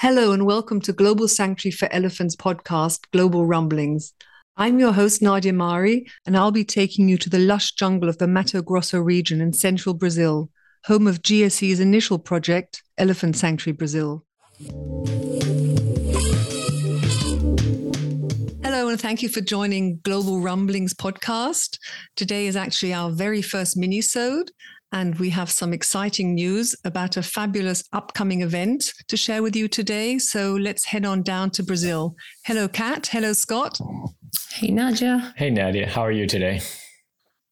Hello, and welcome to Global Sanctuary for Elephants podcast, Global Rumblings. I'm your host, Nadia Mari, and I'll be taking you to the lush jungle of the Mato Grosso region in central Brazil, home of GSE's initial project, Elephant Sanctuary Brazil. Hello, and thank you for joining Global Rumblings podcast. Today is actually our very first mini-sode, and we have some exciting news about a fabulous upcoming event to share with you today. So let's head on down to Brazil. Hello, Kat. Hello, Scott. Hey, Nadia. Hey, Nadia. How are you today?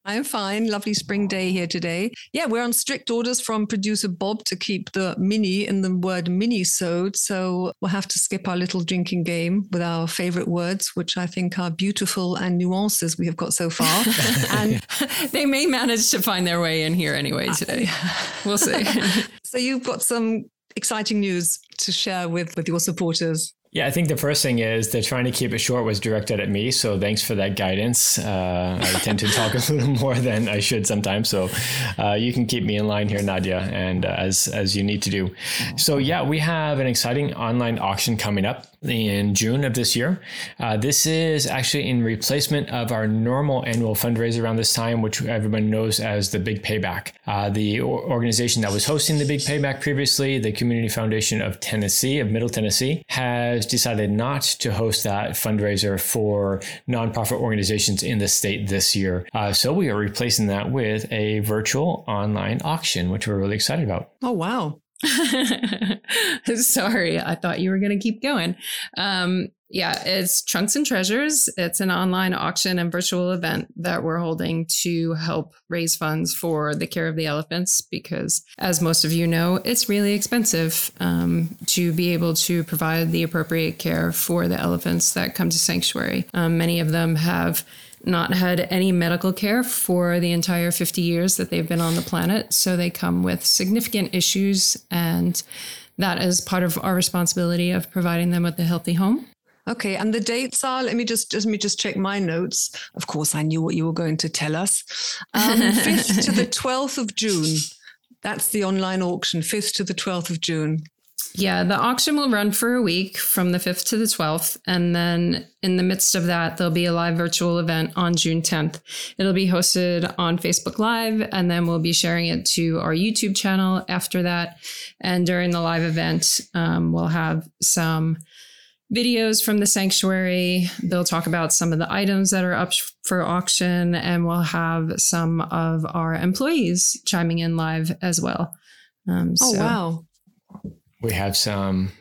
I'm fine. Lovely spring day here today. Yeah, we're on strict orders from producer Bob to keep the mini in the word mini-sode. So we'll have to skip our little drinking game with our favorite words, which I think are beautiful and nuances we have got so far. and they may manage to find their way in here anyway today. We'll see. so you've got some exciting news to share with, with your supporters. Yeah, I think the first thing is they're trying to keep it short was directed at me. So thanks for that guidance. Uh, I tend to talk a little more than I should sometimes. So uh, you can keep me in line here, Nadia, and uh, as as you need to do. So yeah, we have an exciting online auction coming up in June of this year. Uh, this is actually in replacement of our normal annual fundraiser around this time, which everyone knows as the Big Payback. Uh, the organization that was hosting the Big Payback previously, the Community Foundation of Tennessee, of Middle Tennessee, has decided not to host that fundraiser for nonprofit organizations in the state this year. Uh, so we are replacing that with a virtual online auction, which we're really excited about. Oh, wow. Sorry, I thought you were going to keep going. Um, yeah, it's Trunks and Treasures. It's an online auction and virtual event that we're holding to help raise funds for the care of the elephants because, as most of you know, it's really expensive um, to be able to provide the appropriate care for the elephants that come to sanctuary. Um, many of them have not had any medical care for the entire 50 years that they've been on the planet. So they come with significant issues, and that is part of our responsibility of providing them with a healthy home. Okay, and the dates are. Let me just, just let me just check my notes. Of course, I knew what you were going to tell us. Um, fifth to the twelfth of June. That's the online auction. Fifth to the twelfth of June. Yeah, the auction will run for a week from the 5th to the 12th. And then in the midst of that, there'll be a live virtual event on June 10th. It'll be hosted on Facebook Live, and then we'll be sharing it to our YouTube channel after that. And during the live event, um, we'll have some videos from the sanctuary. They'll talk about some of the items that are up for auction, and we'll have some of our employees chiming in live as well. Um, oh, so. wow. We have some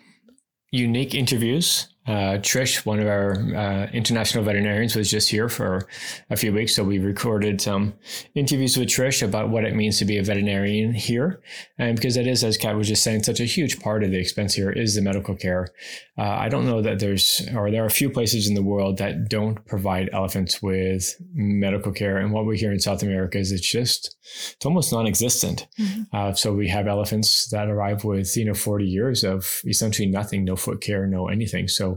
unique interviews uh, Trish, one of our uh, international veterinarians, was just here for a few weeks. So we recorded some interviews with Trish about what it means to be a veterinarian here. And because that is, as Kat was just saying, such a huge part of the expense here is the medical care. Uh, I don't know that there's, or there are a few places in the world that don't provide elephants with medical care. And what we hear in South America is it's just, it's almost non existent. Mm-hmm. Uh, so we have elephants that arrive with, you know, 40 years of essentially nothing, no foot care, no anything. So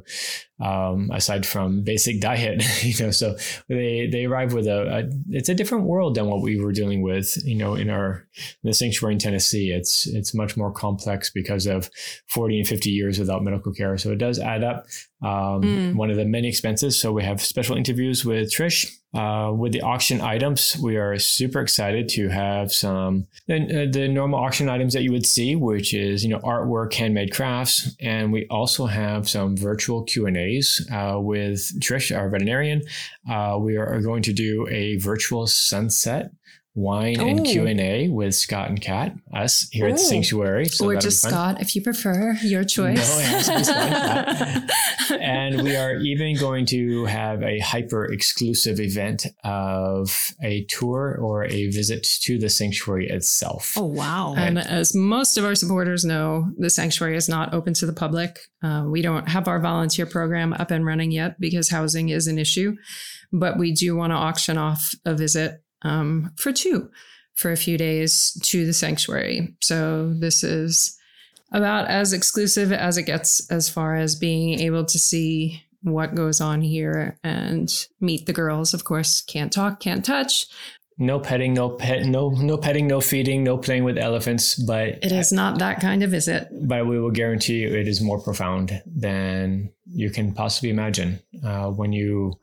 um, aside from basic diet, you know, so they they arrive with a, a, it's a different world than what we were dealing with, you know, in our in the sanctuary in Tennessee. It's it's much more complex because of 40 and 50 years without medical care. So it does add up. Um, mm. One of the many expenses. So we have special interviews with Trish uh, with the auction items, we are super excited to have some the, uh, the, normal auction items that you would see, which is you know artwork, handmade crafts, and we also have some virtual Q and A's uh, with Trish, our veterinarian. Uh, we are going to do a virtual sunset wine and Q and A with Scott and Kat, us here Ooh. at the Sanctuary. So or just Scott, if you prefer, your choice. No, it has to be Scott and we are even going to have a hyper exclusive event of a tour or a visit to the sanctuary itself. Oh wow! And as most of our supporters know, the sanctuary is not open to the public. Uh, we don't have our volunteer program up and running yet because housing is an issue, but we do want to auction off a visit um, for two for a few days to the sanctuary. So this is about as exclusive as it gets as far as being able to see what goes on here and meet the girls. Of course, can't talk, can't touch, no petting, no pet, no no petting, no feeding, no playing with elephants. But it is not that kind of visit. But we will guarantee you, it is more profound than you can possibly imagine. Uh, when you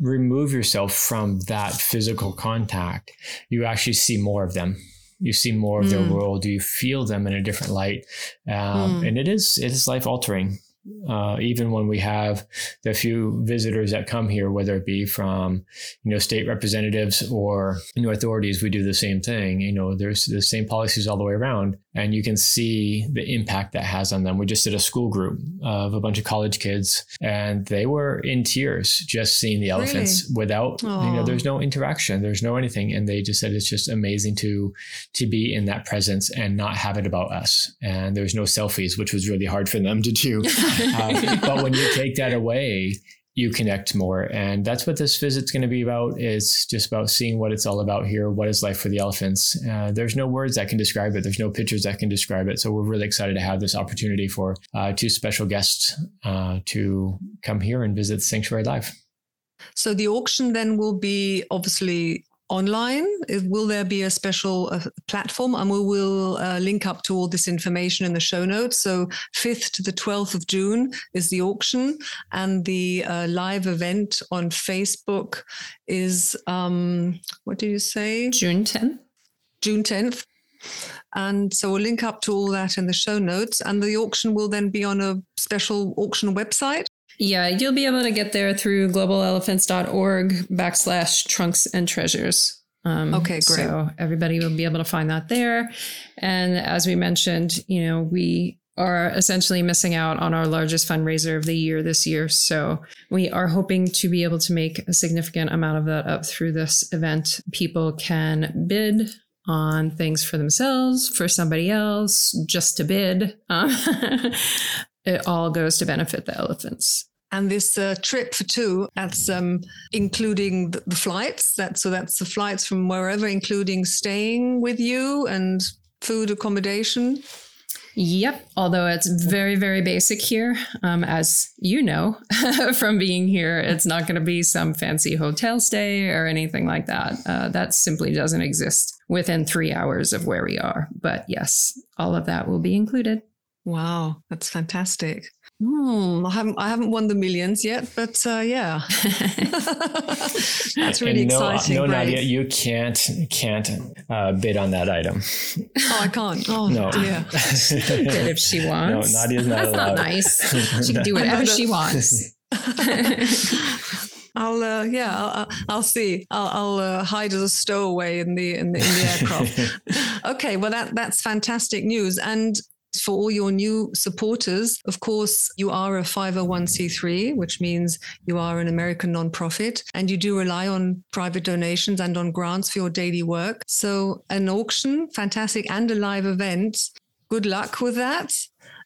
remove yourself from that physical contact, you actually see more of them. You see more of mm. their world. You feel them in a different light, um, mm. and it is it is life altering uh, even when we have the few visitors that come here, whether it be from you know state representatives or you know authorities, we do the same thing. You know, there's the same policies all the way around, and you can see the impact that has on them. We just did a school group of a bunch of college kids, and they were in tears just seeing the elephants really? without Aww. you know, there's no interaction, there's no anything, and they just said it's just amazing to to be in that presence and not have it about us. And there's no selfies, which was really hard for them to do. uh, but when you take that away, you connect more. And that's what this visit's going to be about It's just about seeing what it's all about here what is life for the elephants. Uh, there's no words that can describe it. There's no pictures that can describe it. So we're really excited to have this opportunity for uh, two special guests uh, to come here and visit sanctuary live. So the auction then will be obviously online? Will there be a special uh, platform? And we will uh, link up to all this information in the show notes. So, 5th to the 12th of June is the auction, and the uh, live event on Facebook is, um, what did you say? June 10th. June 10th. And so we'll link up to all that in the show notes. And the auction will then be on a special auction website. Yeah, you'll be able to get there through globalelephants.org backslash trunks and treasures. Um, okay, great. So everybody will be able to find that there. And as we mentioned, you know, we are essentially missing out on our largest fundraiser of the year this year. So we are hoping to be able to make a significant amount of that up through this event. People can bid on things for themselves, for somebody else, just to bid. Um, it all goes to benefit the elephants. And this uh, trip for two, that's um, including the, the flights. That so that's the flights from wherever, including staying with you and food accommodation. Yep. Although it's very, very basic here, um, as you know from being here, it's not going to be some fancy hotel stay or anything like that. Uh, that simply doesn't exist within three hours of where we are. But yes, all of that will be included. Wow, that's fantastic. Hmm, I haven't I haven't won the millions yet, but uh, yeah, that's really no, exciting. No, Nadia, you can't can't uh, bid on that item. Oh, I can't. Oh no, dear. bid if she wants. No, Nadia's not that's allowed. Not nice. She can do whatever she wants. I'll uh, yeah, I'll, I'll, see. I'll, I'll uh, hide as a stowaway in the in the, in the aircraft. okay, well that that's fantastic news. And for all your new supporters, of course, you are a 501c3, which means you are an American nonprofit and you do rely on private donations and on grants for your daily work. So, an auction, fantastic, and a live event. Good luck with that.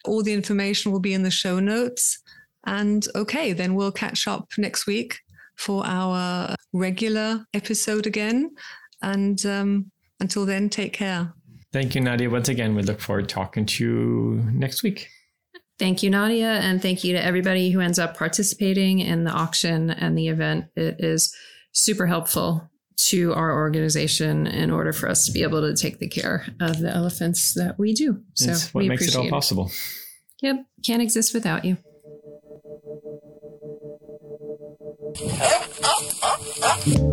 All the information will be in the show notes. And okay, then we'll catch up next week for our regular episode again. And um, until then, take care. Thank you, Nadia. Once again, we look forward to talking to you next week. Thank you, Nadia. And thank you to everybody who ends up participating in the auction and the event. It is super helpful to our organization in order for us to be able to take the care of the elephants that we do. So it's what we makes it all possible. It. Yep. Can't exist without you.